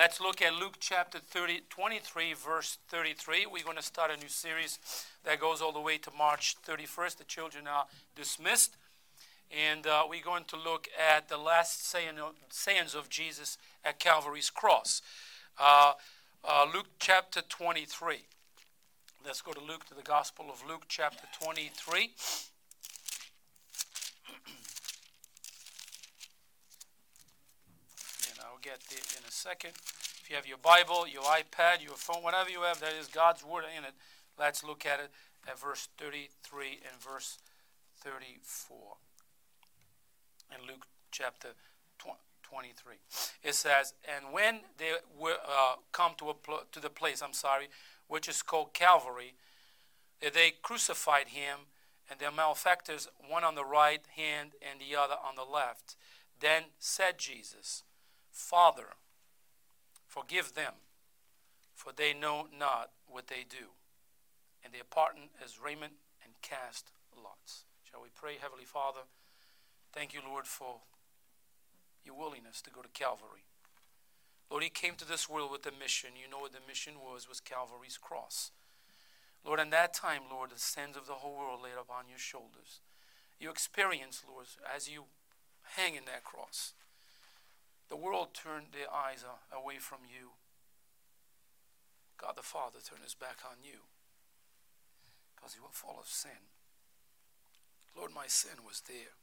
Let's look at Luke chapter 30, 23, verse 33. We're going to start a new series that goes all the way to March 31st. The children are dismissed. And uh, we're going to look at the last saying sayings of Jesus at Calvary's cross. Uh, uh, Luke chapter 23. Let's go to Luke, to the Gospel of Luke chapter 23. It in a second. If you have your Bible, your iPad, your phone, whatever you have that is God's Word in it, let's look at it at verse 33 and verse 34 in Luke chapter 23. It says, And when they were uh, come to, pl- to the place, I'm sorry, which is called Calvary, they crucified him and their malefactors, one on the right hand and the other on the left. Then said Jesus, Father, forgive them, for they know not what they do. And they are parted as raiment and cast lots. Shall we pray, Heavenly Father? Thank you, Lord, for your willingness to go to Calvary. Lord, He came to this world with a mission. You know what the mission was, was Calvary's cross. Lord, in that time, Lord, the sins of the whole world laid upon your shoulders. You experienced, Lord, as you hang in that cross. The world turned their eyes away from you. God the Father turned his back on you because you were full of sin. Lord, my sin was there.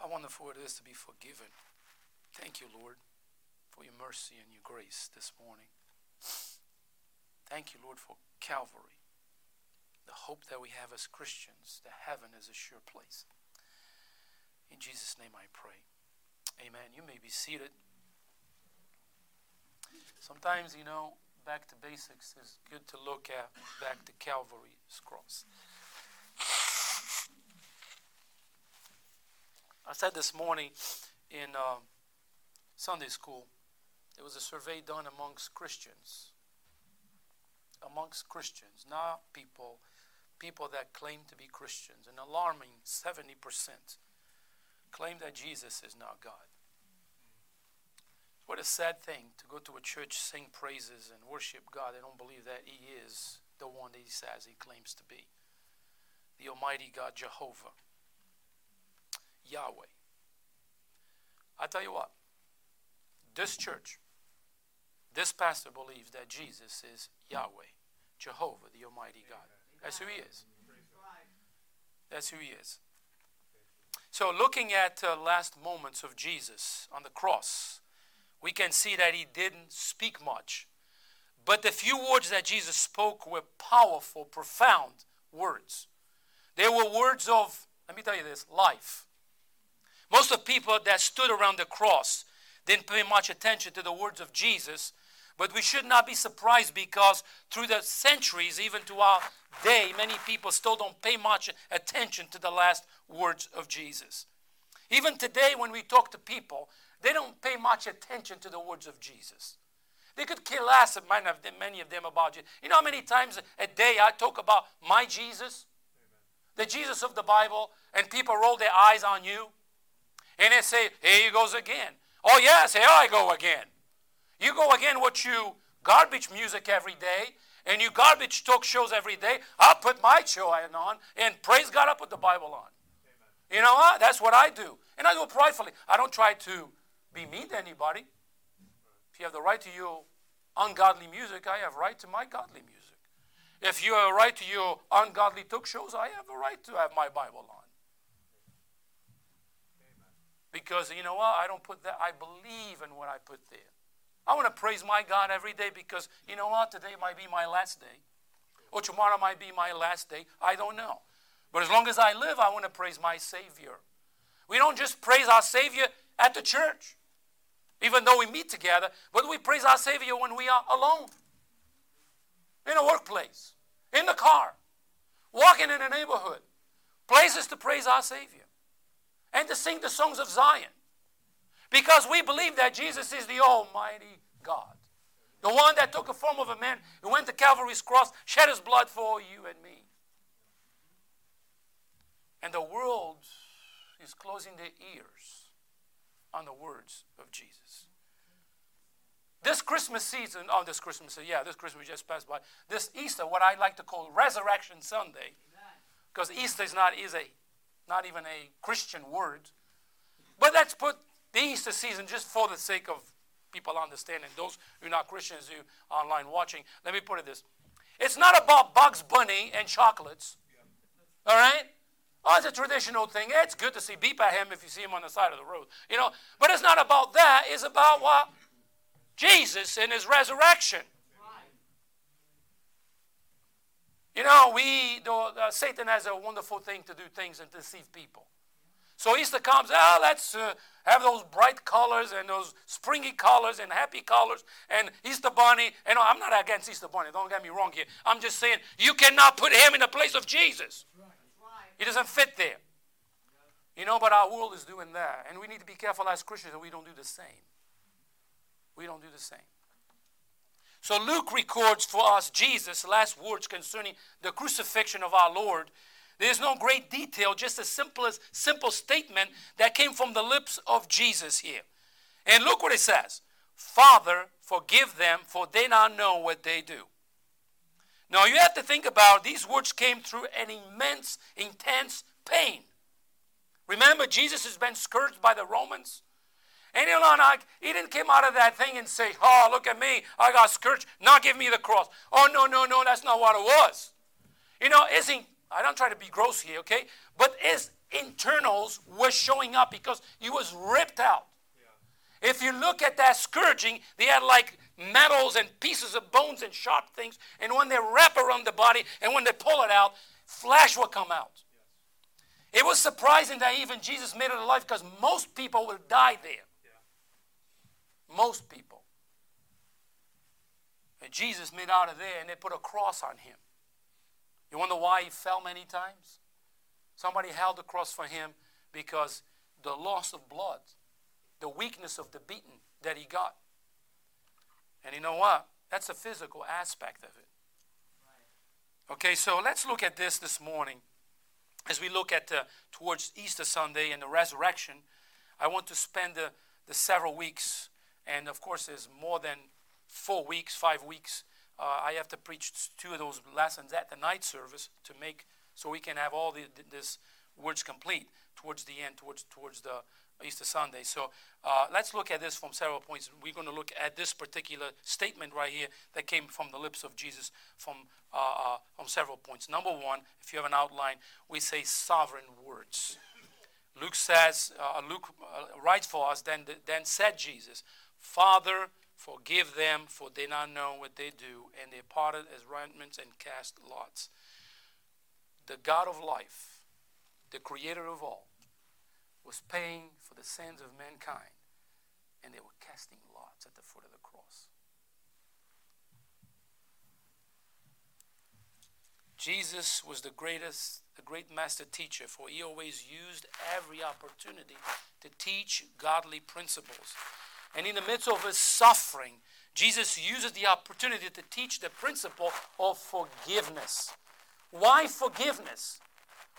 How wonderful it is to be forgiven. Thank you, Lord, for your mercy and your grace this morning. Thank you, Lord, for Calvary, the hope that we have as Christians, that heaven is a sure place. In Jesus' name I pray. Amen. You may be seated. Sometimes, you know, back to basics is good to look at back to Calvary's cross. I said this morning in uh, Sunday school, there was a survey done amongst Christians. Amongst Christians, not people, people that claim to be Christians, an alarming 70% claim that Jesus is not God. What a sad thing to go to a church, sing praises, and worship God. They don't believe that He is the one that He says He claims to be the Almighty God, Jehovah, Yahweh. I tell you what, this church, this pastor believes that Jesus is Yahweh, Jehovah, the Almighty God. That's who He is. That's who He is. So, looking at uh, last moments of Jesus on the cross, we can see that he didn't speak much. But the few words that Jesus spoke were powerful, profound words. They were words of, let me tell you this, life. Most of the people that stood around the cross didn't pay much attention to the words of Jesus, but we should not be surprised because through the centuries, even to our day, many people still don't pay much attention to the last words of Jesus. Even today, when we talk to people, they don't pay much attention to the words of Jesus. They could care less, many of them, about you. You know how many times a day I talk about my Jesus? The Jesus of the Bible, and people roll their eyes on you. And they say, Here he goes again. Oh, yes, here I go again. You go again with you garbage music every day and you garbage talk shows every day. I'll put my show on and praise God, I'll put the Bible on. Amen. You know what? That's what I do. And I do it pridefully. I don't try to be mean to anybody. If you have the right to your ungodly music, I have right to my godly music. If you have a right to your ungodly talk shows, I have a right to have my Bible on. Because you know what? I don't put that, I believe in what I put there. I want to praise my God every day because you know what? Today might be my last day. Or tomorrow might be my last day. I don't know. But as long as I live, I want to praise my Savior. We don't just praise our Savior at the church, even though we meet together, but we praise our Savior when we are alone, in a workplace, in the car, walking in a neighborhood. Places to praise our Savior and to sing the songs of Zion. Because we believe that Jesus is the Almighty God. The one that took the form of a man and went to Calvary's cross, shed his blood for you and me. And the world is closing their ears on the words of Jesus. This Christmas season, oh, this Christmas, yeah, this Christmas just passed by. This Easter, what I like to call Resurrection Sunday, because Easter is not is a not even a Christian word. But let's put the Easter season just for the sake of people understanding. Those who are not Christians who are online watching, let me put it this: It's not about Bugs Bunny and chocolates. All right. Oh, it's a traditional thing. It's good to see beep at him if you see him on the side of the road. You know, but it's not about that. It's about what? Jesus and his resurrection. You know, we uh, Satan has a wonderful thing to do things and deceive people. So Easter comes, oh, let's uh, have those bright colors and those springy colors and happy colors and Easter bunny. And I'm not against Easter bunny. Don't get me wrong here. I'm just saying you cannot put him in the place of Jesus. He doesn't fit there. You know, but our world is doing that, and we need to be careful as Christians that we don't do the same. We don't do the same. So Luke records for us Jesus' last words concerning the crucifixion of our Lord. There's no great detail, just a simplest, simple statement that came from the lips of Jesus here. And look what it says Father, forgive them, for they not know what they do. Now you have to think about these words came through an immense, intense pain. Remember, Jesus has been scourged by the Romans. And you know, like, he didn't come out of that thing and say, Oh, look at me, I got scourged, now give me the cross. Oh, no, no, no, that's not what it was. You know, his, I don't try to be gross here, okay? But his internals were showing up because he was ripped out. Yeah. If you look at that scourging, they had like metals and pieces of bones and sharp things. And when they wrap around the body and when they pull it out, flesh will come out. It was surprising that even Jesus made it alive because most people will die there. Most people. And Jesus made out of there and they put a cross on him. You wonder why he fell many times? Somebody held the cross for him because the loss of blood, the weakness of the beating that he got. And you know what? That's a physical aspect of it. Okay, so let's look at this this morning. As we look at the, towards Easter Sunday and the resurrection, I want to spend the, the several weeks and of course, there's more than four weeks, five weeks. Uh, I have to preach two of those lessons at the night service to make so we can have all the, this words complete towards the end, towards towards the Easter Sunday. So uh, let's look at this from several points. We're going to look at this particular statement right here that came from the lips of Jesus from uh, uh, from several points. Number one, if you have an outline, we say sovereign words. Luke says, uh, Luke uh, writes for us. Then then said Jesus. Father, forgive them, for they not know what they do. And they parted as remnants and cast lots. The God of life, the creator of all, was paying for the sins of mankind, and they were casting lots at the foot of the cross. Jesus was the greatest, the great master teacher, for he always used every opportunity to teach godly principles. And in the midst of his suffering, Jesus uses the opportunity to teach the principle of forgiveness. Why forgiveness?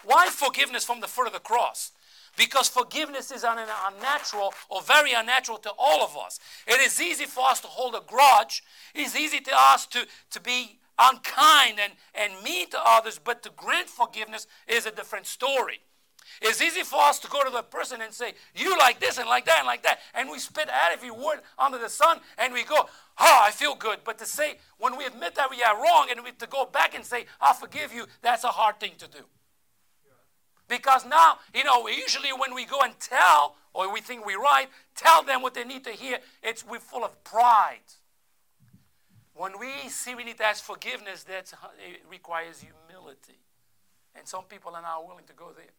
Why forgiveness from the foot of the cross? Because forgiveness is unnatural or very unnatural to all of us. It is easy for us to hold a grudge. It's easy to us to, to be unkind and, and mean to others, but to grant forgiveness is a different story. It's easy for us to go to the person and say, You like this and like that and like that. And we spit out every word under the sun and we go, Oh, I feel good. But to say, when we admit that we are wrong and we to go back and say, I forgive you, that's a hard thing to do. Because now, you know, usually when we go and tell, or we think we're right, tell them what they need to hear, it's we're full of pride. When we see we need to ask forgiveness, that uh, requires humility. And some people are not willing to go there.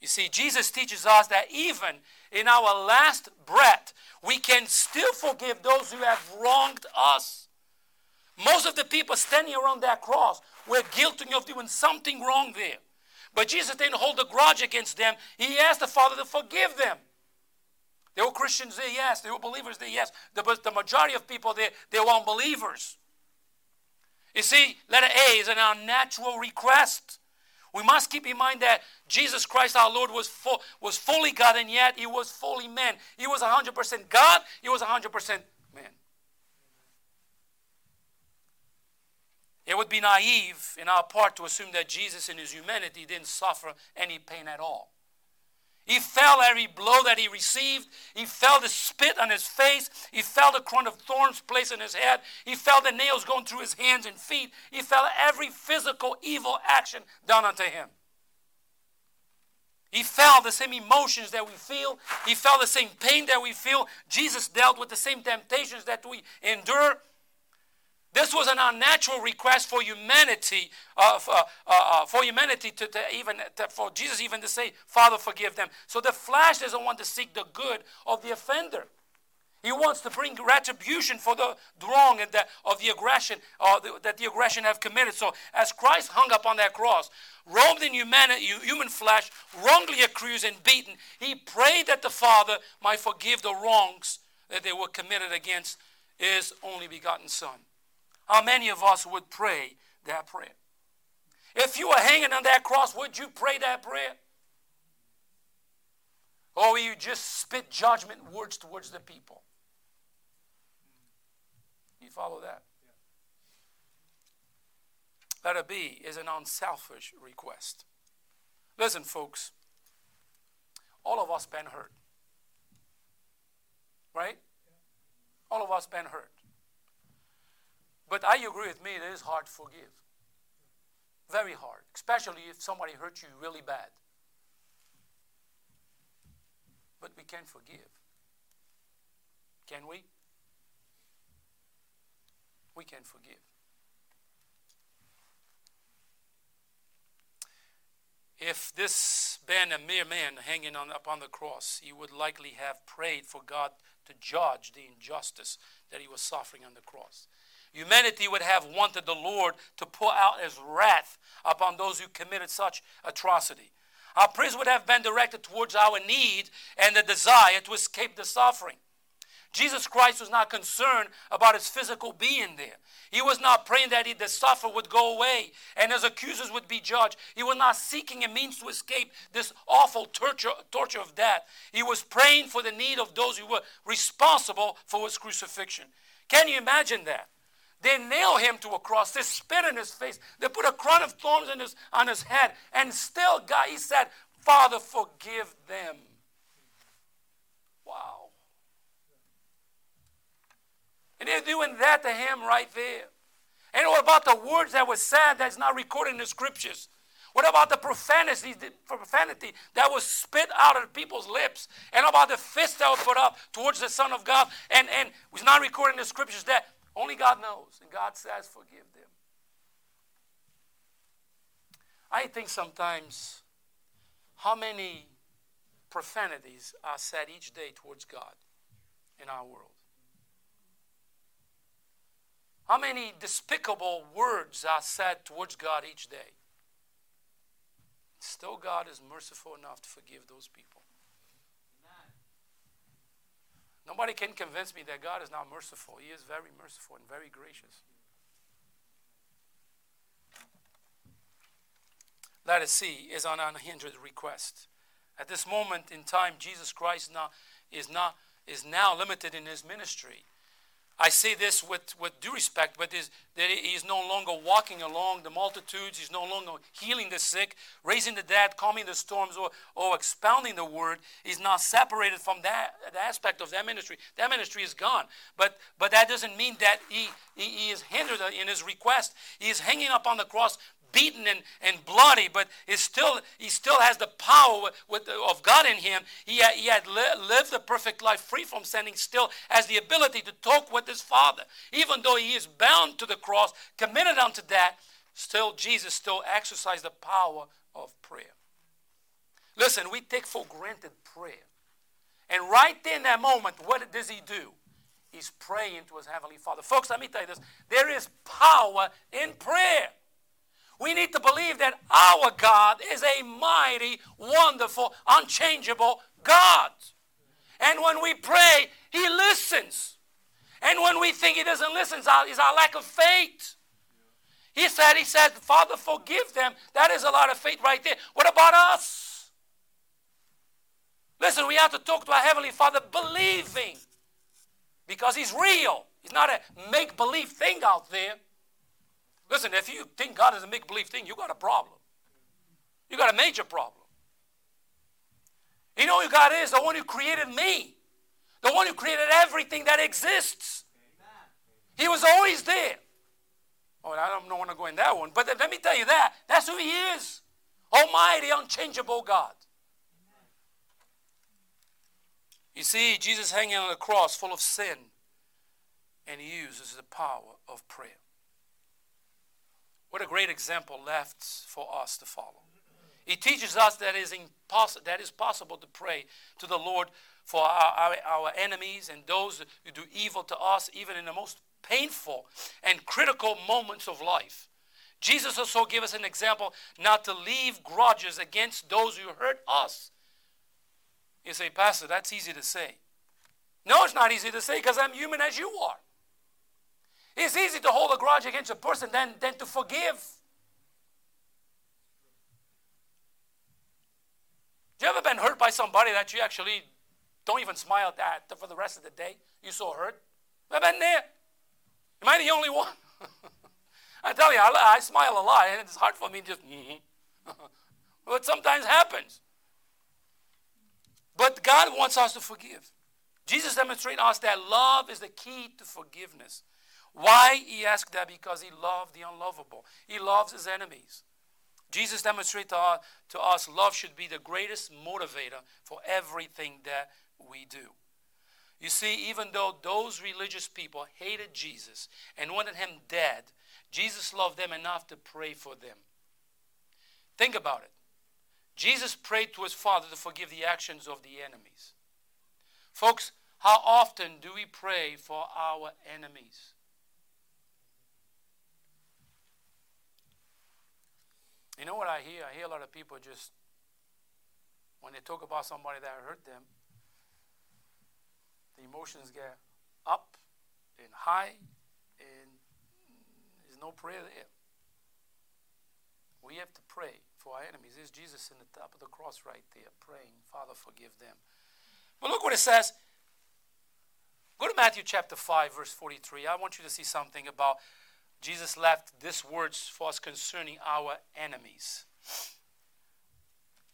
You see, Jesus teaches us that even in our last breath, we can still forgive those who have wronged us. Most of the people standing around that cross were guilty of doing something wrong there. But Jesus didn't hold a grudge against them. He asked the Father to forgive them. They were Christians there, yes. They were believers there, yes. But the majority of people there, they were unbelievers. You see, letter A is an unnatural request. We must keep in mind that Jesus Christ our Lord was, full, was fully God and yet he was fully man. He was 100% God, he was 100% man. It would be naive in our part to assume that Jesus in his humanity didn't suffer any pain at all. He felt every blow that he received. He felt the spit on his face. He felt the crown of thorns placed on his head. He felt the nails going through his hands and feet. He felt every physical evil action done unto him. He felt the same emotions that we feel. He felt the same pain that we feel. Jesus dealt with the same temptations that we endure. This was an unnatural request for humanity, uh, for, uh, uh, for, humanity to, to even to, for Jesus even to say, "Father, forgive them." So the flesh doesn't want to seek the good of the offender. He wants to bring retribution for the wrong and the, of the aggression uh, the, that the aggression have committed. So as Christ hung up on that cross, robed in humanity, human flesh, wrongly accused and beaten, he prayed that the Father might forgive the wrongs that they were committed against his only begotten Son. How many of us would pray that prayer? If you were hanging on that cross, would you pray that prayer? Or you just spit judgment words towards the people? You follow that? Letter B is an unselfish request. Listen, folks, all of us been hurt. Right? All of us been hurt. But I agree with me, it is hard to forgive. Very hard, especially if somebody hurt you really bad. But we can forgive. Can we? We can forgive. If this been a mere man hanging on, upon the cross, he would likely have prayed for God to judge the injustice that he was suffering on the cross. Humanity would have wanted the Lord to pour out his wrath upon those who committed such atrocity. Our prayers would have been directed towards our need and the desire to escape the suffering. Jesus Christ was not concerned about his physical being there. He was not praying that he, the suffer would go away and his accusers would be judged. He was not seeking a means to escape this awful torture, torture of death. He was praying for the need of those who were responsible for his crucifixion. Can you imagine that? They nail him to a cross. They spit in his face. They put a crown of thorns in his, on his head. And still, God, he said, Father, forgive them. Wow. And they're doing that to him right there. And what about the words that were said that's not recorded in the scriptures? What about the profanity, the profanity that was spit out of people's lips? And about the fist that was put up towards the Son of God? And, and was not recorded in the scriptures that only God knows, and God says, forgive them. I think sometimes how many profanities are said each day towards God in our world. How many despicable words are said towards God each day. Still, God is merciful enough to forgive those people. Nobody can convince me that God is not merciful. He is very merciful and very gracious. Let us see is an unhindered request. At this moment in time, Jesus Christ now is not is now limited in his ministry. I say this with, with due respect, but is that he is no longer walking along the multitudes, he's no longer healing the sick, raising the dead, calming the storms, or, or expounding the word. He's not separated from that, aspect of that ministry. That ministry is gone. But but that doesn't mean that he, he, he is hindered in his request. He is hanging up on the cross beaten and, and bloody, but still, he still has the power with, of God in him. He had, he had li- lived a perfect life free from sinning, still has the ability to talk with his Father. Even though he is bound to the cross, committed unto that, still Jesus still exercised the power of prayer. Listen, we take for granted prayer. And right there in that moment, what does he do? He's praying to his heavenly Father. Folks, let me tell you this. There is power in prayer. We need to believe that our God is a mighty, wonderful, unchangeable God. And when we pray, He listens. And when we think He doesn't listen, it's our, lack of faith. He said, He said, Father, forgive them. That is a lot of faith right there. What about us? Listen, we have to talk to our Heavenly Father believing because He's real. He's not a make believe thing out there. Listen, if you think God is a make believe thing, you got a problem. You got a major problem. You know who God is? The one who created me, the one who created everything that exists. He was always there. Oh, I don't want to go in that one, but let me tell you that. That's who He is Almighty, unchangeable God. You see, Jesus hanging on the cross full of sin, and He uses the power of prayer. What a great example left for us to follow. He teaches us that is, impossible, that is possible to pray to the Lord for our, our, our enemies and those who do evil to us, even in the most painful and critical moments of life. Jesus also gave us an example not to leave grudges against those who hurt us. You say, Pastor, that's easy to say. No, it's not easy to say because I'm human as you are. It's easy to hold a grudge against a person than, than to forgive. You ever been hurt by somebody that you actually don't even smile at for the rest of the day? You so hurt? I've been there. Am I the only one? I tell you, I, I, smile a lot, and it's hard for me to just, mm-hmm. but sometimes happens. But God wants us to forgive. Jesus demonstrated us that love is the key to forgiveness. Why? He asked that because he loved the unlovable. He loves his enemies. Jesus demonstrated to us love should be the greatest motivator for everything that we do. You see, even though those religious people hated Jesus and wanted him dead, Jesus loved them enough to pray for them. Think about it. Jesus prayed to his Father to forgive the actions of the enemies. Folks, how often do we pray for our enemies? You know what I hear? I hear a lot of people just, when they talk about somebody that hurt them, the emotions get up and high, and there's no prayer there. We have to pray for our enemies. There's Jesus in the top of the cross right there, praying, Father, forgive them. But look what it says. Go to Matthew chapter 5, verse 43. I want you to see something about Jesus left these words for us concerning our enemies.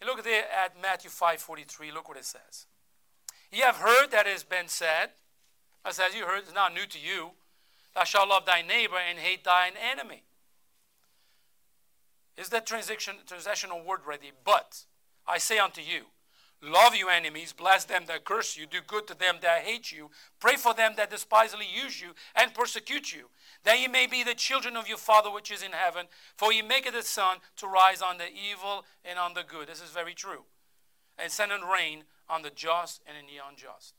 You look there at Matthew 5:43. look what it says. Ye have heard that it has been said, as you heard, it's not new to you, thou shalt love thy neighbor and hate thine enemy. Is that transition, transitional word ready? But I say unto you, love your enemies, bless them that curse you, do good to them that hate you, pray for them that despisefully use you and persecute you, that ye may be the children of your Father which is in heaven, for he maketh the sun to rise on the evil and on the good. This is very true. And send and rain on the just and in the unjust.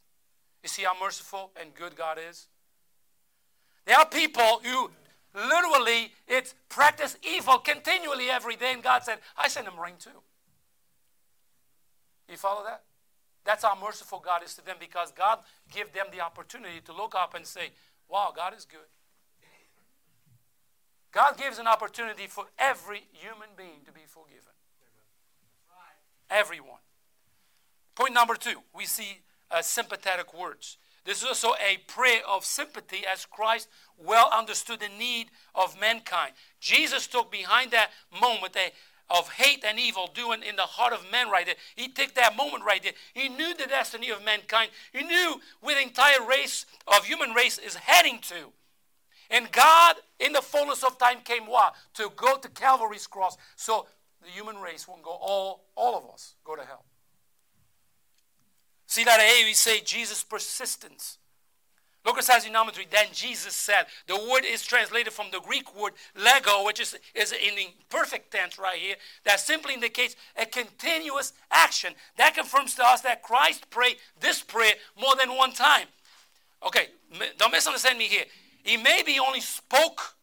You see how merciful and good God is? There are people who literally it's practice evil continually every day, and God said, I send them rain too. You follow that? That's how merciful God is to them because God give them the opportunity to look up and say, Wow, God is good. God gives an opportunity for every human being to be forgiven. Everyone. Point number two, we see uh, sympathetic words. This is also a prayer of sympathy as Christ well understood the need of mankind. Jesus took behind that moment a, of hate and evil doing in the heart of man right there. He took that moment right there. He knew the destiny of mankind. He knew where the entire race of human race is heading to. And God, in the fullness of time, came what? To go to Calvary's cross so the human race won't go, all, all of us go to hell. See that A, we say Jesus' persistence. Look what it says in number three. Then Jesus said, the word is translated from the Greek word lego, which is, is in the perfect tense right here. That simply indicates a continuous action. That confirms to us that Christ prayed this prayer more than one time. Okay, don't misunderstand me here. He maybe only spoke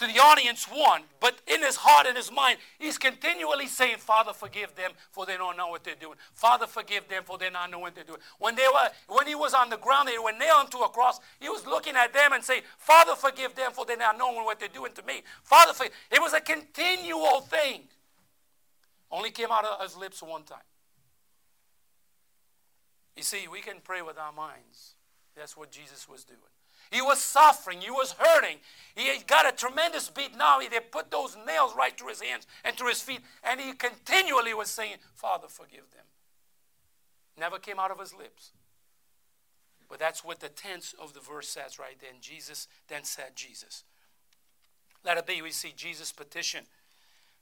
to the audience one, but in his heart and his mind, he's continually saying, Father, forgive them, for they don't know what they're doing. Father, forgive them, for they not know what they're doing. When, they were, when he was on the ground, they were nailed to a cross, he was looking at them and saying, Father, forgive them, for they not knowing what they're doing to me. Father, forgive. It was a continual thing. Only came out of his lips one time. You see, we can pray with our minds. That's what Jesus was doing. He was suffering. He was hurting. He had got a tremendous beat. Now they put those nails right through his hands and through his feet. And he continually was saying, Father, forgive them. Never came out of his lips. But that's what the tense of the verse says right then. Jesus then said, Jesus. Let it be. We see Jesus' petition.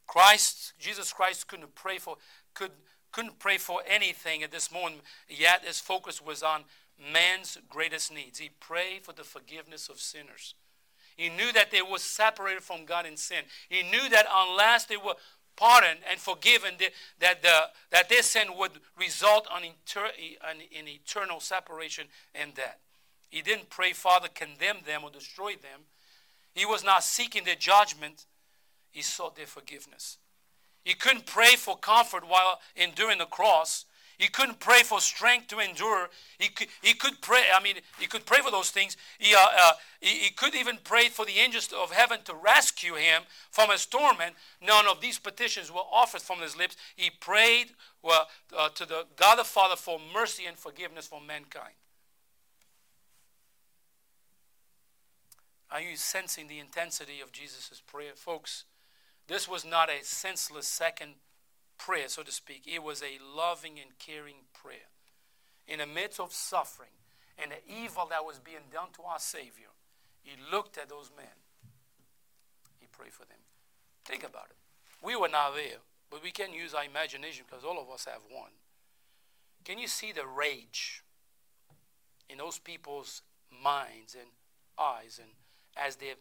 Christ, Jesus Christ couldn't pray for, could, couldn't pray for anything at this moment, yet his focus was on man's greatest needs. He prayed for the forgiveness of sinners. He knew that they were separated from God in sin. He knew that unless they were pardoned and forgiven, that, the, that their sin would result on inter, in eternal separation and death. He didn't pray, Father, condemn them or destroy them. He was not seeking their judgment, he sought their forgiveness. He couldn't pray for comfort while enduring the cross. He couldn't pray for strength to endure. He could, he could pray, I mean, he could pray for those things. He, uh, uh, he, he, could even pray for the angels of heaven to rescue him from his torment. None of these petitions were offered from his lips. He prayed well, uh, to the God the Father for mercy and forgiveness for mankind. Are you sensing the intensity of Jesus' prayer? Folks, this was not a senseless second prayer, so to speak. It was a loving and caring prayer. In the midst of suffering and the evil that was being done to our Savior, he looked at those men. He prayed for them. Think about it. We were not there, but we can use our imagination because all of us have one. Can you see the rage in those people's minds and eyes and as they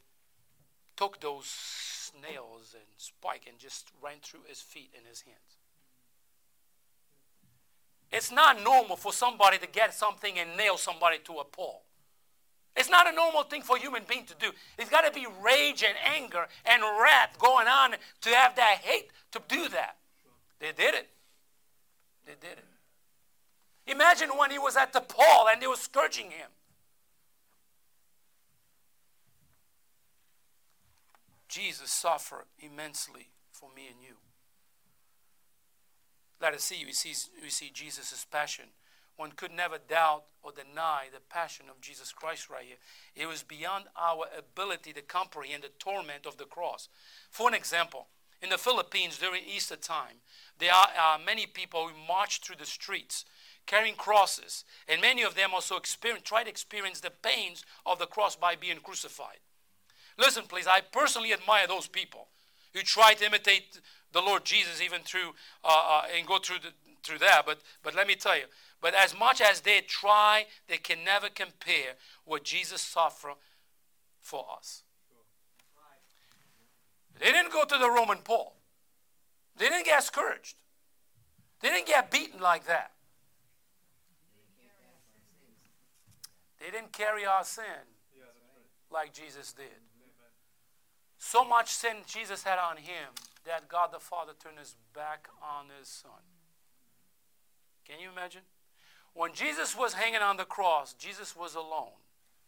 took those nails and spike and just ran through his feet and his hands. It's not normal for somebody to get something and nail somebody to a pole. It's not a normal thing for a human being to do. It's got to be rage and anger and wrath going on to have that hate to do that. They did it. They did it. Imagine when he was at the pole and they were scourging him. Jesus suffered immensely for me and you. Let us see, we see, we see Jesus' passion. One could never doubt or deny the passion of Jesus Christ right here. It was beyond our ability to comprehend the torment of the cross. For an example, in the Philippines during Easter time, there are uh, many people who march through the streets carrying crosses, and many of them also try to experience the pains of the cross by being crucified. Listen, please, I personally admire those people who try to imitate the Lord Jesus even through uh, uh, and go through the, through that. But but let me tell you, but as much as they try, they can never compare what Jesus suffered for us. They didn't go to the Roman pole. They didn't get scourged. They didn't get beaten like that. They didn't carry our sin like Jesus did. So much sin Jesus had on him that God the Father turned his back on his son. Can you imagine? When Jesus was hanging on the cross, Jesus was alone.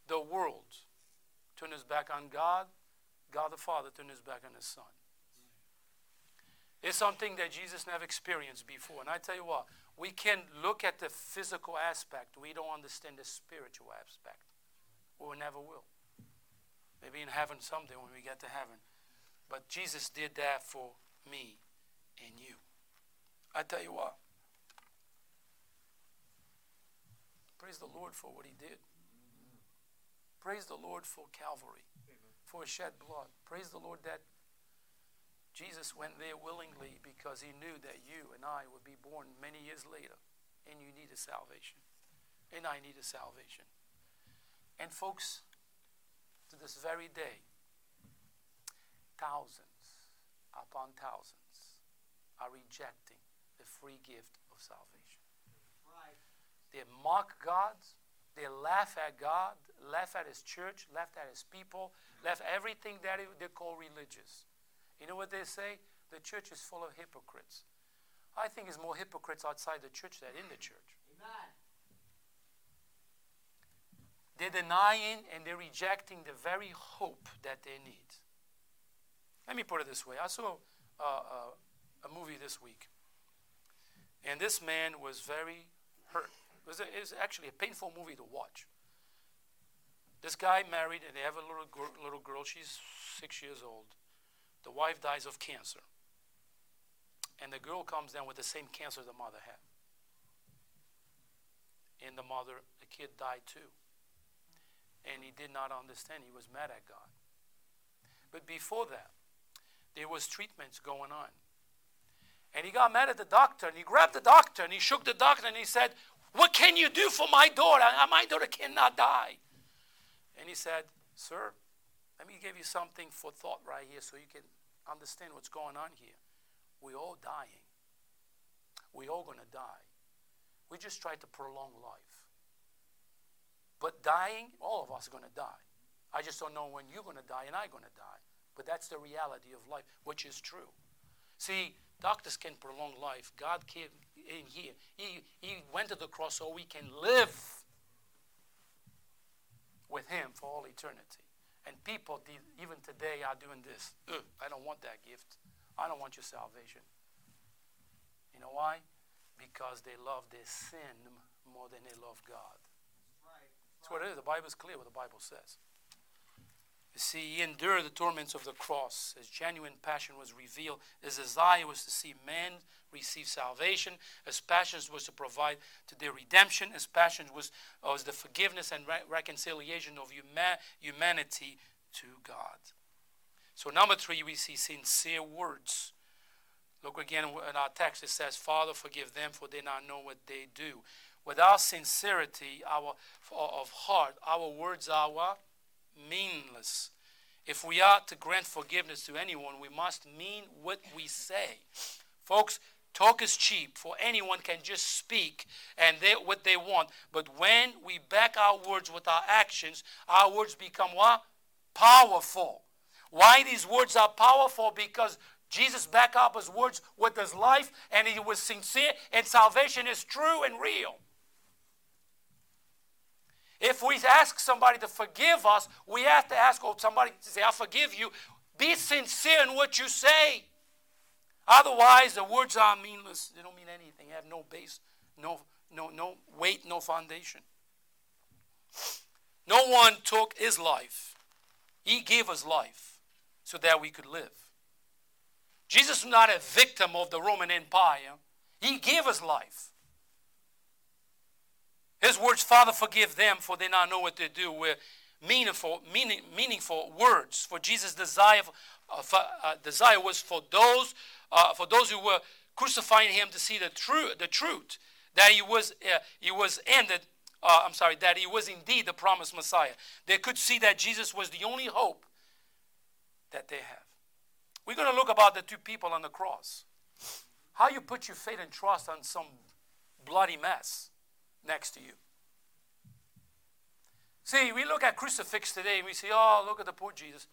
The world turned his back on God. God the Father turned his back on his son. It's something that Jesus never experienced before. And I tell you what, we can look at the physical aspect, we don't understand the spiritual aspect. We never will. Maybe in heaven someday when we get to heaven. But Jesus did that for me and you. I tell you what. Praise the Lord for what he did. Praise the Lord for Calvary, for shed blood. Praise the Lord that Jesus went there willingly because he knew that you and I would be born many years later and you need a salvation. And I need a salvation. And folks, to this very day, thousands upon thousands are rejecting the free gift of salvation. Right. They mock God, They laugh at God, laugh at His church, laugh at His people, laugh everything that they call religious. You know what they say? The church is full of hypocrites. I think there's more hypocrites outside the church than in the church. Amen. They're denying and they're rejecting the very hope that they need. Let me put it this way I saw uh, uh, a movie this week, and this man was very hurt. It was, a, it was actually a painful movie to watch. This guy married, and they have a little little girl. She's six years old. The wife dies of cancer, and the girl comes down with the same cancer the mother had. And the mother, the kid died too. And he did not understand. He was mad at God. But before that, there was treatments going on. And he got mad at the doctor and he grabbed the doctor and he shook the doctor and he said, What can you do for my daughter? My daughter cannot die. And he said, Sir, let me give you something for thought right here so you can understand what's going on here. We're all dying. We're all going to die. We just try to prolong life. But dying, all of us are going to die. I just don't know when you're going to die and I'm going to die. But that's the reality of life, which is true. See, doctors can prolong life. God came in here. He, he went to the cross so we can live with Him for all eternity. And people, even today, are doing this. I don't want that gift. I don't want your salvation. You know why? Because they love their sin more than they love God. What it is. The Bible is clear what the Bible says. You see, he endured the torments of the cross. His genuine passion was revealed. His desire was to see men receive salvation. His passion was to provide to their redemption. His passion was, uh, was the forgiveness and re- reconciliation of huma- humanity to God. So, number three, we see sincere words. Look again in our text. It says, Father, forgive them, for they not know what they do. Without sincerity our, of heart, our words are? Meaningless. If we are to grant forgiveness to anyone, we must mean what we say. Folks, talk is cheap, for anyone can just speak and they, what they want. But when we back our words with our actions, our words become what? Powerful. Why these words are powerful? Because Jesus backed up his words with his life and he was sincere, and salvation is true and real. If we ask somebody to forgive us, we have to ask somebody to say, I forgive you. Be sincere in what you say. Otherwise, the words are meaningless. They don't mean anything. They have no base, no, no, no weight, no foundation. No one took his life. He gave us life so that we could live. Jesus was not a victim of the Roman Empire. He gave us life. His words, Father, forgive them, for they not know what they do, were meaningful, meaning, meaningful words. For Jesus' desire, uh, for, uh, desire was for those, uh, for those who were crucifying him to see the, true, the truth, that he was, uh, he was ended, uh, I'm sorry, that he was indeed the promised Messiah. They could see that Jesus was the only hope that they have. We're going to look about the two people on the cross. How you put your faith and trust on some bloody mess next to you. See, we look at crucifix today and we say, oh, look at the poor Jesus.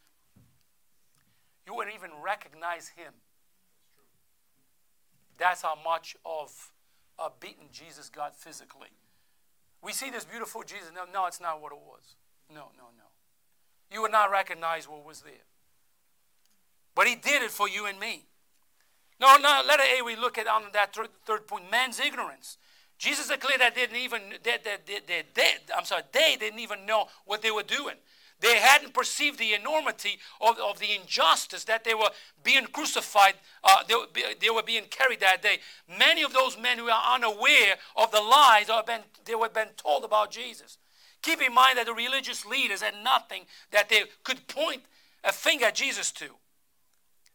You wouldn't even recognize him. That's how much of a beaten Jesus got physically. We see this beautiful Jesus. No, no, it's not what it was. No, no, no. You would not recognize what was there. But he did it for you and me. No, no, letter A, we look at on that third, third point man's ignorance. Jesus declared that they didn't even that, that, that they, I'm sorry, they didn't even know what they were doing. They hadn't perceived the enormity of, of the injustice that they were being crucified, uh, they, were, they were being carried that day. Many of those men who are unaware of the lies that been, they were been told about Jesus. Keep in mind that the religious leaders had nothing that they could point a finger at Jesus to.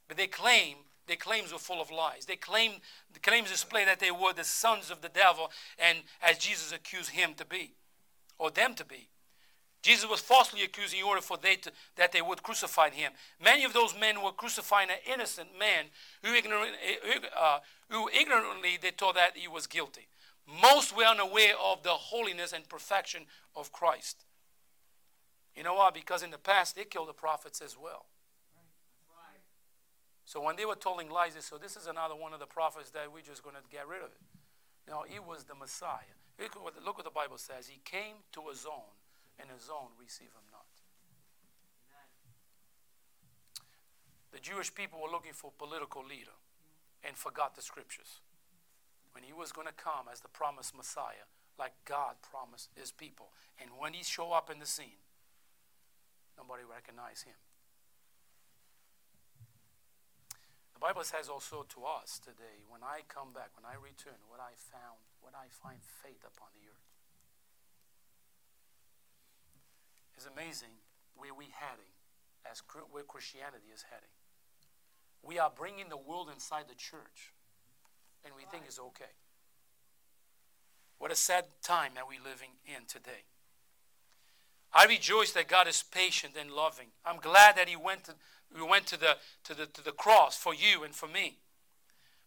But they claim their claims were full of lies. They claimed, the claims display that they were the sons of the devil, and as Jesus accused him to be, or them to be. Jesus was falsely accused in order for they to, that they would crucify him. Many of those men were crucifying an innocent man who, ignorant, uh, who ignorantly they thought that he was guilty. Most were unaware of the holiness and perfection of Christ. You know why? Because in the past they killed the prophets as well. So when they were telling lies, they said, This is another one of the prophets that we're just going to get rid of it. No, he was the Messiah. Look what, look what the Bible says. He came to his own, and his own received him not. The Jewish people were looking for a political leader and forgot the scriptures. When he was going to come as the promised Messiah, like God promised his people. And when he show up in the scene, nobody recognized him. The Bible says also to us today, when I come back, when I return, what I found, what I find faith upon the earth. It's amazing where we're heading, as where Christianity is heading. We are bringing the world inside the church, and we think it's okay. What a sad time that we're living in today. I rejoice that God is patient and loving. I'm glad that He went to, we went to the, to, the, to the cross for you and for me.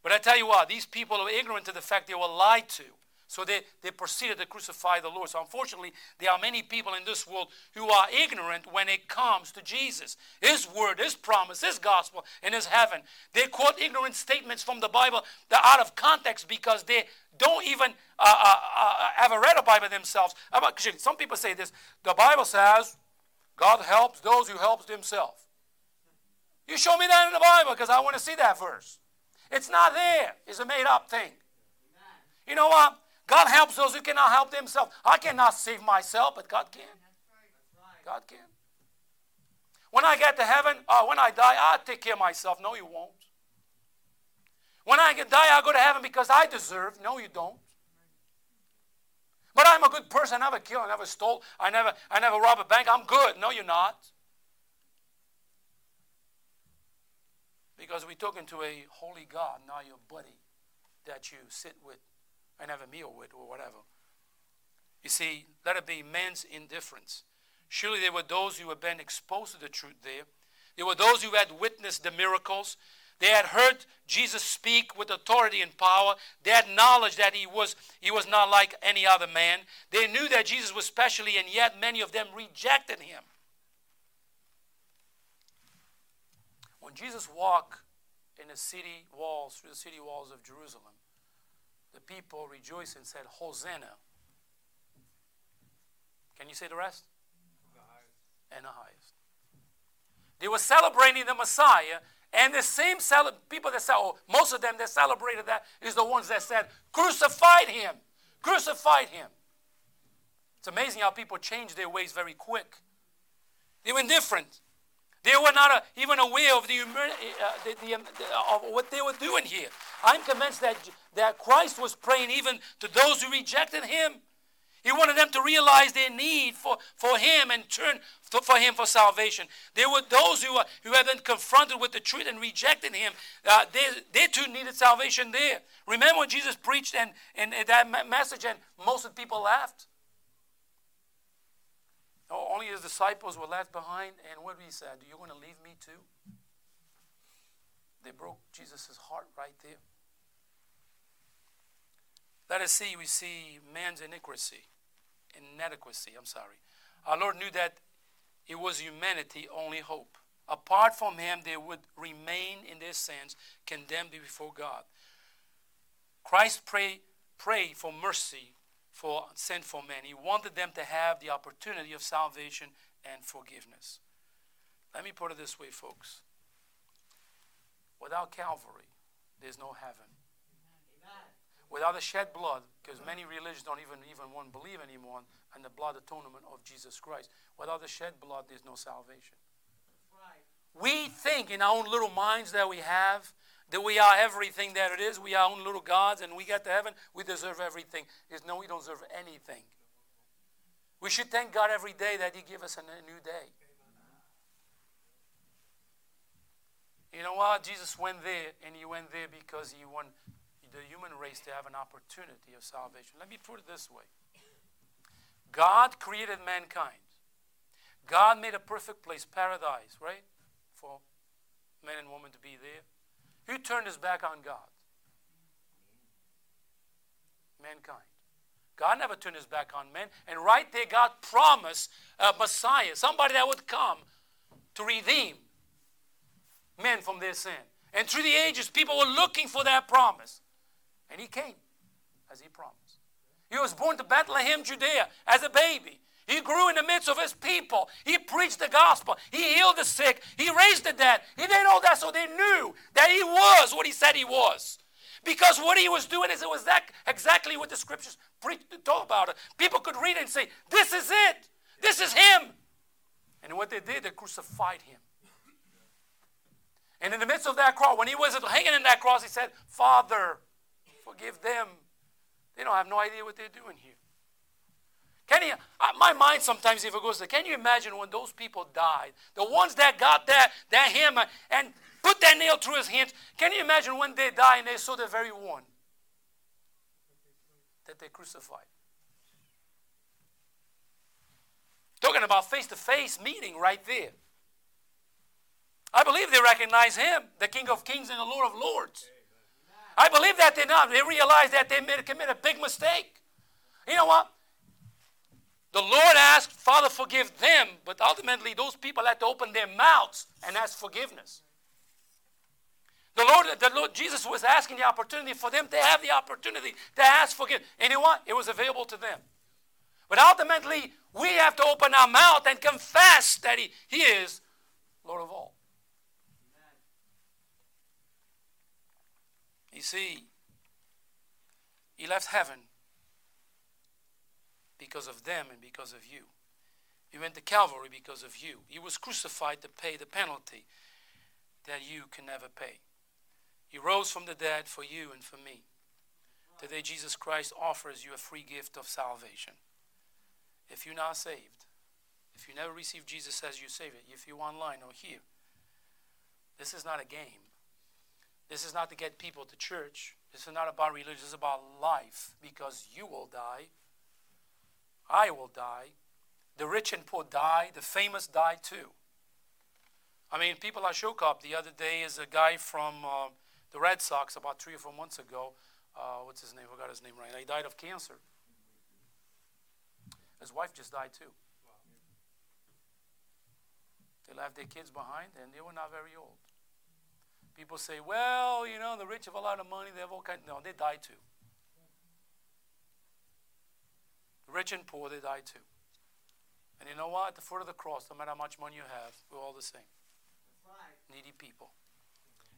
But I tell you what, these people are ignorant to the fact they were lied to. So they, they proceeded to crucify the Lord. So unfortunately, there are many people in this world who are ignorant when it comes to Jesus, His word, His promise, His gospel, and His heaven. They quote ignorant statements from the Bible that are out of context because they don't even uh, uh, uh, have read a Bible themselves. Some people say this the Bible says God helps those who helps themselves. You show me that in the Bible because I want to see that verse. It's not there. It's a made up thing. You know what? God helps those who cannot help themselves. I cannot save myself, but God can. God can. When I get to heaven, uh, when I die, I'll take care of myself. No, you won't. When I die, I'll go to heaven because I deserve. No, you don't. But I'm a good person. I never killed. I never stole. I never, I never robbed a bank. I'm good. No, you're not. Because we're talking to a holy God, not your buddy that you sit with and have a meal with or whatever. You see, let it be man's indifference. Surely there were those who had been exposed to the truth there. There were those who had witnessed the miracles. They had heard Jesus speak with authority and power. They had knowledge that he was, he was not like any other man. They knew that Jesus was special, and yet many of them rejected him. When Jesus walked in the city walls, through the city walls of Jerusalem, the people rejoiced and said, Hosanna. Can you say the rest? The and the highest. They were celebrating the Messiah, and the same cele- people that said, oh, most of them that celebrated that is the ones that said, crucified him, crucified him. It's amazing how people change their ways very quick. They were indifferent. They were not uh, even aware of the, uh, the, the, um, of what they were doing here. I'm convinced that, that Christ was praying even to those who rejected him. He wanted them to realize their need for, for him and turn to, for him for salvation. There were those who, uh, who had been confronted with the truth and rejected him. Uh, they, they too needed salvation there. Remember when Jesus preached and, and, and that message and most of the people laughed? Only his disciples were left behind. And what did he say? Do you want to leave me too? They broke Jesus' heart right there. Let us see, we see man's iniquity, inadequacy, I'm sorry. Our Lord knew that it was humanity only hope. Apart from him, they would remain in their sins, condemned before God. Christ prayed pray for mercy for sinful men. He wanted them to have the opportunity of salvation and forgiveness. Let me put it this way, folks. Without Calvary, there's no heaven. Without the shed blood, because many religions don't even even want to believe anymore in the blood atonement of Jesus Christ. Without the shed blood, there's no salvation. We think in our own little minds that we have that we are everything that it is. We are own little gods, and we get to heaven, we deserve everything. Is no, we don't deserve anything. We should thank God every day that He give us a new day. You know what? Jesus went there, and He went there because He wanted the human race to have an opportunity of salvation. Let me put it this way God created mankind. God made a perfect place, paradise, right? For men and women to be there. Who turned his back on God? Mankind. God never turned his back on men. And right there, God promised a Messiah, somebody that would come to redeem men from their sin. And through the ages, people were looking for that promise. And he came as he promised. He was born to Bethlehem, Judea, as a baby. He grew in the midst of his people. He preached the gospel. He healed the sick. He raised the dead. He did all that so they knew that he was what he said he was. Because what he was doing is it was that exactly what the scriptures talk about. It. People could read it and say, This is it. This is him. And what they did, they crucified him. And in the midst of that cross, when he was hanging in that cross, he said, Father, forgive them. They don't have no idea what they're doing here. Can you, uh, my mind sometimes even goes there. can you imagine when those people died? The ones that got that, that hammer and put that nail through his hands. Can you imagine when they die and they saw the very one that they crucified? Talking about face to face meeting right there. I believe they recognize him, the King of Kings and the Lord of Lords. I believe that they not. They realize that they made, commit a big mistake. You know what? The Lord asked, Father, forgive them, but ultimately those people had to open their mouths and ask forgiveness. The Lord, the Lord Jesus was asking the opportunity for them to have the opportunity to ask forgiveness. And you know what? It was available to them. But ultimately, we have to open our mouth and confess that He, he is Lord of all. You see, He left heaven because of them and because of you. He went to Calvary because of you. He was crucified to pay the penalty that you can never pay. He rose from the dead for you and for me. Today, Jesus Christ offers you a free gift of salvation. If you're not saved, if you never received Jesus as your Savior, if you're online or here, this is not a game. This is not to get people to church. This is not about religion. This is about life because you will die I will die. The rich and poor die. The famous die too. I mean, people I shook up the other day is a guy from uh, the Red Sox about three or four months ago. Uh, what's his name? I got his name right. He died of cancer. His wife just died too. They left their kids behind and they were not very old. People say, well, you know, the rich have a lot of money, they have all kinds. No, they died too. Rich and poor, they die too. And you know what? At the foot of the cross, no matter how much money you have, we're all the same. Right. Needy people.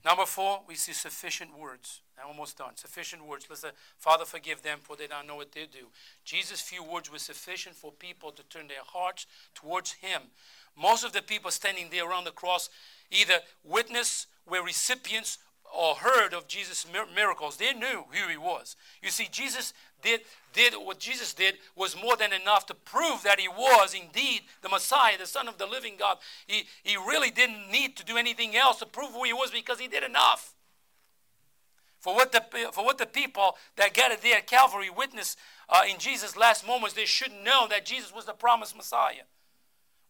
Number four, we see sufficient words. I'm almost done. Sufficient words. Listen, Father, forgive them for they don't know what they do. Jesus' few words were sufficient for people to turn their hearts towards Him. Most of the people standing there around the cross either witness, were recipients, or heard of Jesus' miracles. They knew who He was. You see, Jesus did, did what Jesus did was more than enough to prove that he was indeed the Messiah, the Son of the living God. He, he really didn't need to do anything else to prove who he was because he did enough. For what the, for what the people that gathered there at Calvary witnessed uh, in Jesus' last moments, they should know that Jesus was the promised Messiah.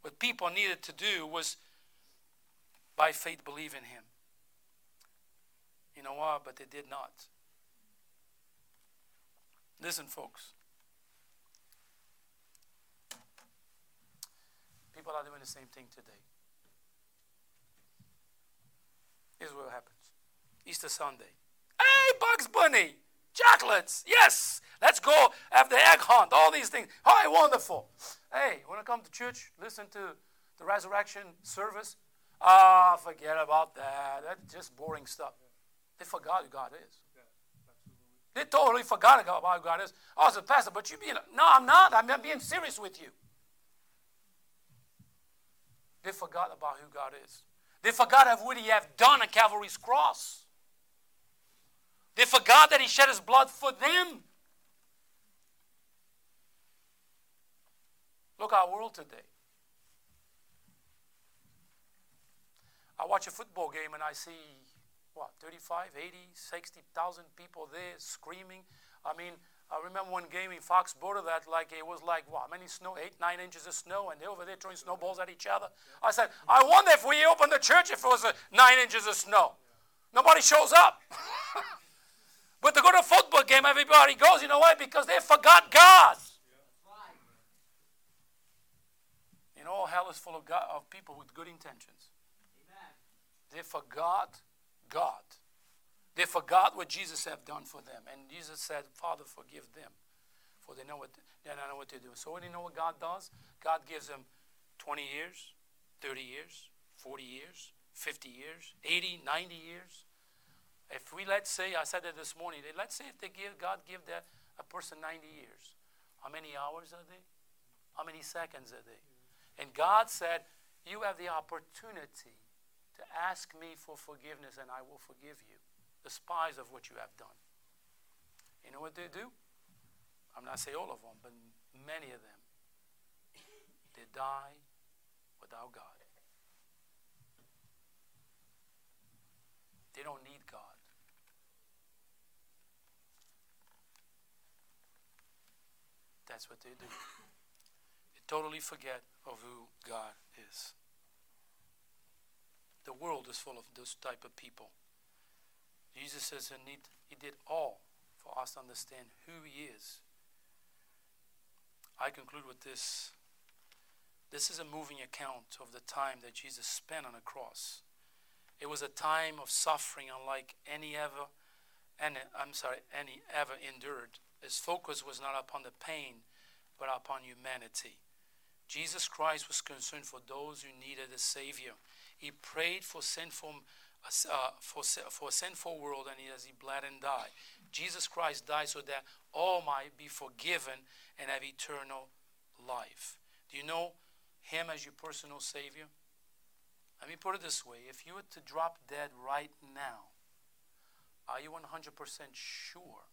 What people needed to do was, by faith, believe in him. You know what? But they did not. Listen, folks. People are doing the same thing today. Here's what happens Easter Sunday. Hey, Bugs Bunny! Chocolates! Yes! Let's go have the egg hunt, all these things. Hi, wonderful. Hey, want to come to church? Listen to the resurrection service? Ah, oh, forget about that. That's just boring stuff. They forgot who God is. They totally forgot about who God is. Oh, so pastor, but you being no, I'm not. I'm not being serious with you. They forgot about who God is. They forgot of what He have done on Calvary's cross. They forgot that He shed His blood for them. Look our world today. I watch a football game and I see what, 35, 80, 60,000 people there screaming. I mean, I remember one game in Foxborough that like it was like what many snow eight nine inches of snow and they over there throwing snowballs at each other. I said I wonder if we open the church if it was uh, nine inches of snow. Nobody shows up. but to go to a football game game, everybody goes. You know why? Because they forgot God. You know, hell is full of, God, of people with good intentions. They forgot God. They forgot what Jesus had done for them. And Jesus said, Father, forgive them, for they know what they don't know what they do. So when you know what God does? God gives them 20 years, 30 years, 40 years, 50 years, 80, 90 years. If we let's say, I said that this morning, let's say if they give God give that a person 90 years, how many hours are they? How many seconds are they? And God said, You have the opportunity to ask me for forgiveness and I will forgive you, despite of what you have done. You know what they do? I'm not saying all of them, but many of them. They die without God. They don't need God. That's what they do. They totally forget of who God is. The world is full of those type of people. Jesus says he, he did all for us to understand who he is. I conclude with this. This is a moving account of the time that Jesus spent on the cross. It was a time of suffering unlike any ever, and I'm sorry, any ever endured. His focus was not upon the pain, but upon humanity. Jesus Christ was concerned for those who needed a Savior. He prayed for sinful, uh, for, for a sinful world, and as he bled and died. Jesus Christ died so that all might be forgiven and have eternal life. Do you know Him as your personal Savior? Let me put it this way if you were to drop dead right now, are you 100% sure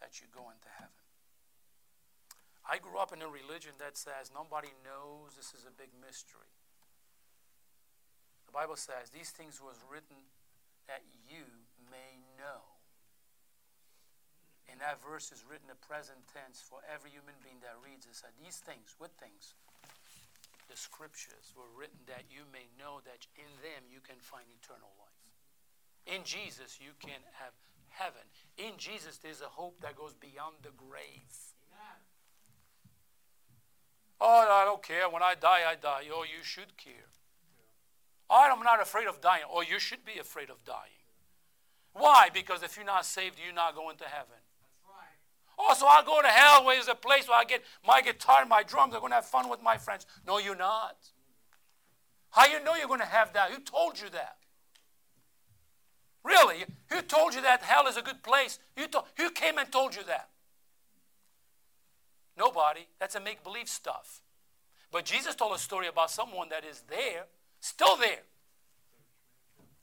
that you're going to heaven? I grew up in a religion that says nobody knows this is a big mystery. The Bible says these things was written that you may know. And that verse is written in the present tense for every human being that reads it. Said these things, what things? The scriptures were written that you may know that in them you can find eternal life. In Jesus you can have heaven. In Jesus there's a hope that goes beyond the grave. Oh, I don't care. When I die, I die. Oh, you should care. Oh, I'm not afraid of dying. Or you should be afraid of dying. Why? Because if you're not saved, you're not going to heaven. Oh, so I'll go to hell where there's a place where I get my guitar, and my drums, I'm going to have fun with my friends. No, you're not. How you know you're going to have that? Who told you that? Really? Who told you that hell is a good place? Who, to- who came and told you that? Nobody. That's a make believe stuff. But Jesus told a story about someone that is there, still there,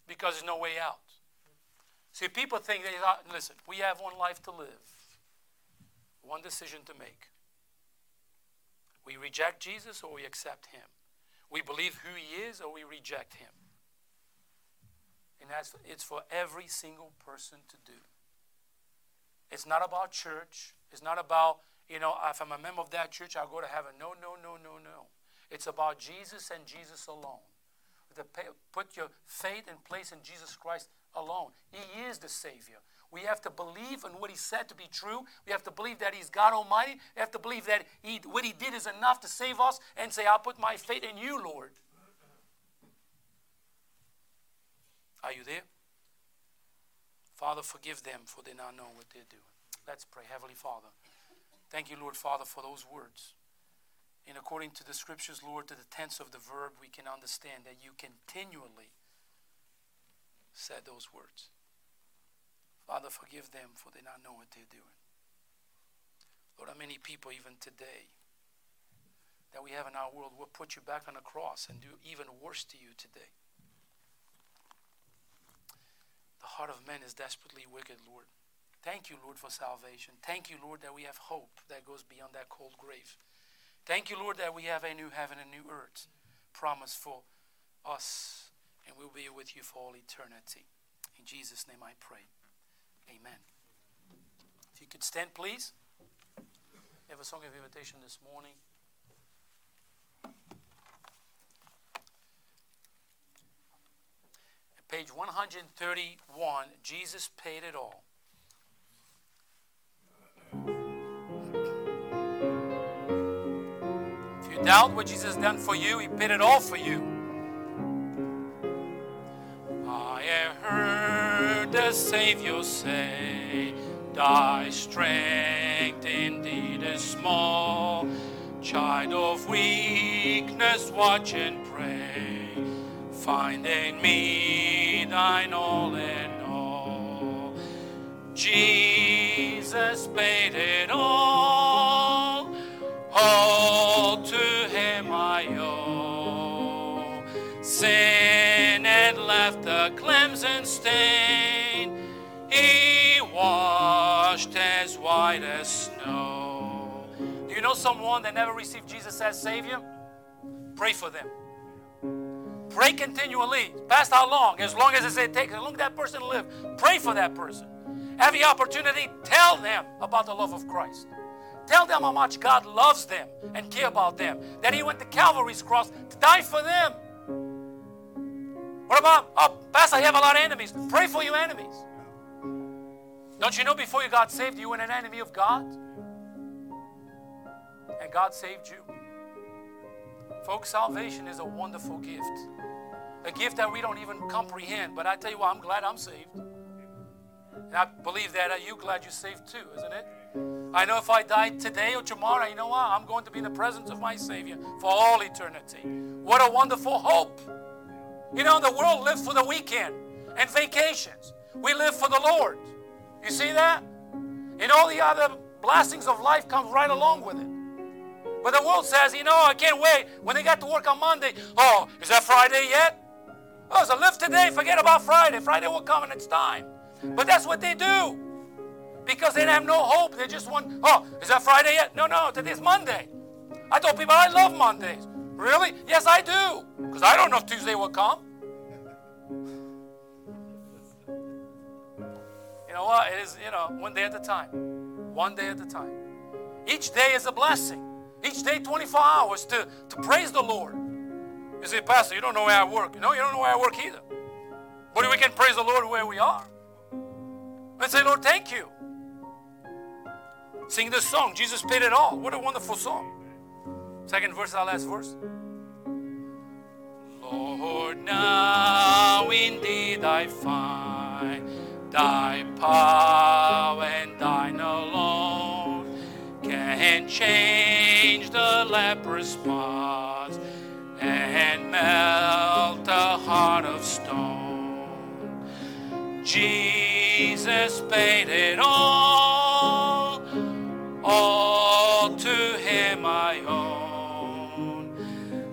because there's no way out. See, people think, they, thought, listen, we have one life to live, one decision to make. We reject Jesus or we accept him. We believe who he is or we reject him. And that's it's for every single person to do. It's not about church. It's not about you know, if I'm a member of that church, I'll go to heaven. No, no, no, no, no. It's about Jesus and Jesus alone. Put your faith and place in Jesus Christ alone. He is the Savior. We have to believe in what He said to be true. We have to believe that He's God Almighty. We have to believe that he, what He did is enough to save us and say, I'll put my faith in you, Lord. Are you there? Father, forgive them for they not know what they're doing. Let's pray. Heavenly Father. Thank you, Lord Father, for those words. And according to the scriptures, Lord, to the tense of the verb, we can understand that you continually said those words. Father, forgive them for they not know what they're doing. Lord, how many people even today that we have in our world will put you back on the cross and do even worse to you today. The heart of man is desperately wicked, Lord. Thank you, Lord, for salvation. Thank you, Lord, that we have hope that goes beyond that cold grave. Thank you, Lord, that we have a new heaven and new earth promised for us, and we'll be with you for all eternity. In Jesus' name I pray. Amen. If you could stand, please. We have a song of invitation this morning. Page 131, Jesus paid it all. You doubt what Jesus done for you, He paid it all for you. I have heard the Savior say, Thy strength indeed is small. Child of weakness, watch and pray. Find in me thine all in all. Jesus paid it all. Know someone that never received Jesus as Savior? Pray for them. Pray continually. Past how long? As long as it takes. As long that person live. Pray for that person. The opportunity, tell them about the love of Christ. Tell them how much God loves them and care about them. That He went to Calvary's cross to die for them. What about, oh, Pastor, I have a lot of enemies. Pray for your enemies. Don't you know before you got saved, you were an enemy of God? And God saved you. Folks, salvation is a wonderful gift. A gift that we don't even comprehend. But I tell you what, I'm glad I'm saved. And I believe that. Are you glad you're saved too, isn't it? I know if I die today or tomorrow, you know what? I'm going to be in the presence of my Savior for all eternity. What a wonderful hope. You know, the world lives for the weekend and vacations. We live for the Lord. You see that? And all the other blessings of life come right along with it. But the world says, you know, I can't wait. When they got to work on Monday, oh, is that Friday yet? Oh, so live today, forget about Friday. Friday will come and it's time. But that's what they do. Because they have no hope. They just want, oh, is that Friday yet? No, no, today's Monday. I told people I love Mondays. Really? Yes, I do. Because I don't know if Tuesday will come. You know what? It is, you know, one day at a time. One day at a time. Each day is a blessing. Each day, 24 hours to, to praise the Lord. You say, Pastor, you don't know where I work. No, you don't know where I work either. But we can praise the Lord where we are. And say, Lord, thank you. Sing this song. Jesus paid it all. What a wonderful song. Second verse, our last verse. Lord, now indeed I find thy power change the leper's spots and melt a heart of stone. Jesus paid it all, all to him I own.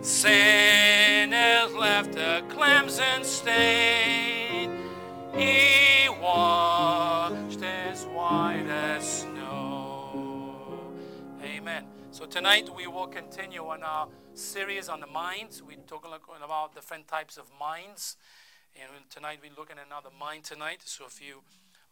Sin has left a crimson stain, he washed Amen. So tonight we will continue on our series on the minds. We're talking about different types of minds. And tonight we're looking at another mind tonight. So if you,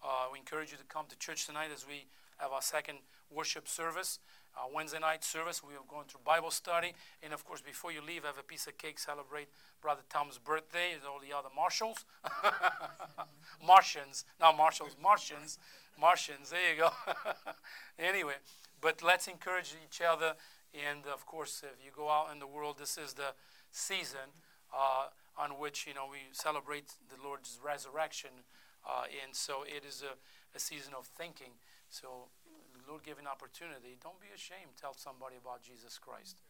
uh, we encourage you to come to church tonight as we have our second worship service. Uh, Wednesday night service, we are going through Bible study. And of course, before you leave, have a piece of cake, celebrate Brother Tom's birthday and all the other Marshalls. Martians, not Marshalls, Martians. Martians, there you go. anyway, but let's encourage each other. And of course, if you go out in the world, this is the season uh, on which you know we celebrate the Lord's resurrection, uh, and so it is a, a, season of thinking. So, Lord give an opportunity. Don't be ashamed. Tell somebody about Jesus Christ.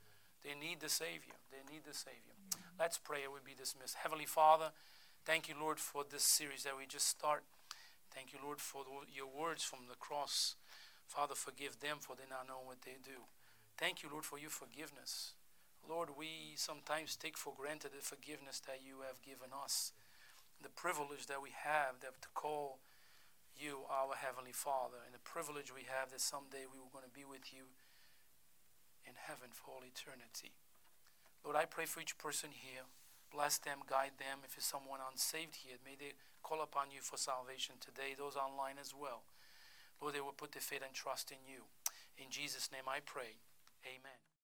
They need the Savior. They need the Savior. Let's pray. It would be dismissed. Heavenly Father, thank you, Lord, for this series that we just start. Thank you, Lord, for your words from the cross. Father, forgive them for they not know what they do. Thank you, Lord, for your forgiveness. Lord, we sometimes take for granted the forgiveness that you have given us, the privilege that we have that to call you our Heavenly Father, and the privilege we have that someday we were going to be with you in heaven for all eternity. Lord, I pray for each person here. Bless them, guide them. If there's someone unsaved here, may they call upon you for salvation today, those online as well. Lord, they will put their faith and trust in you. In Jesus' name I pray. Amen.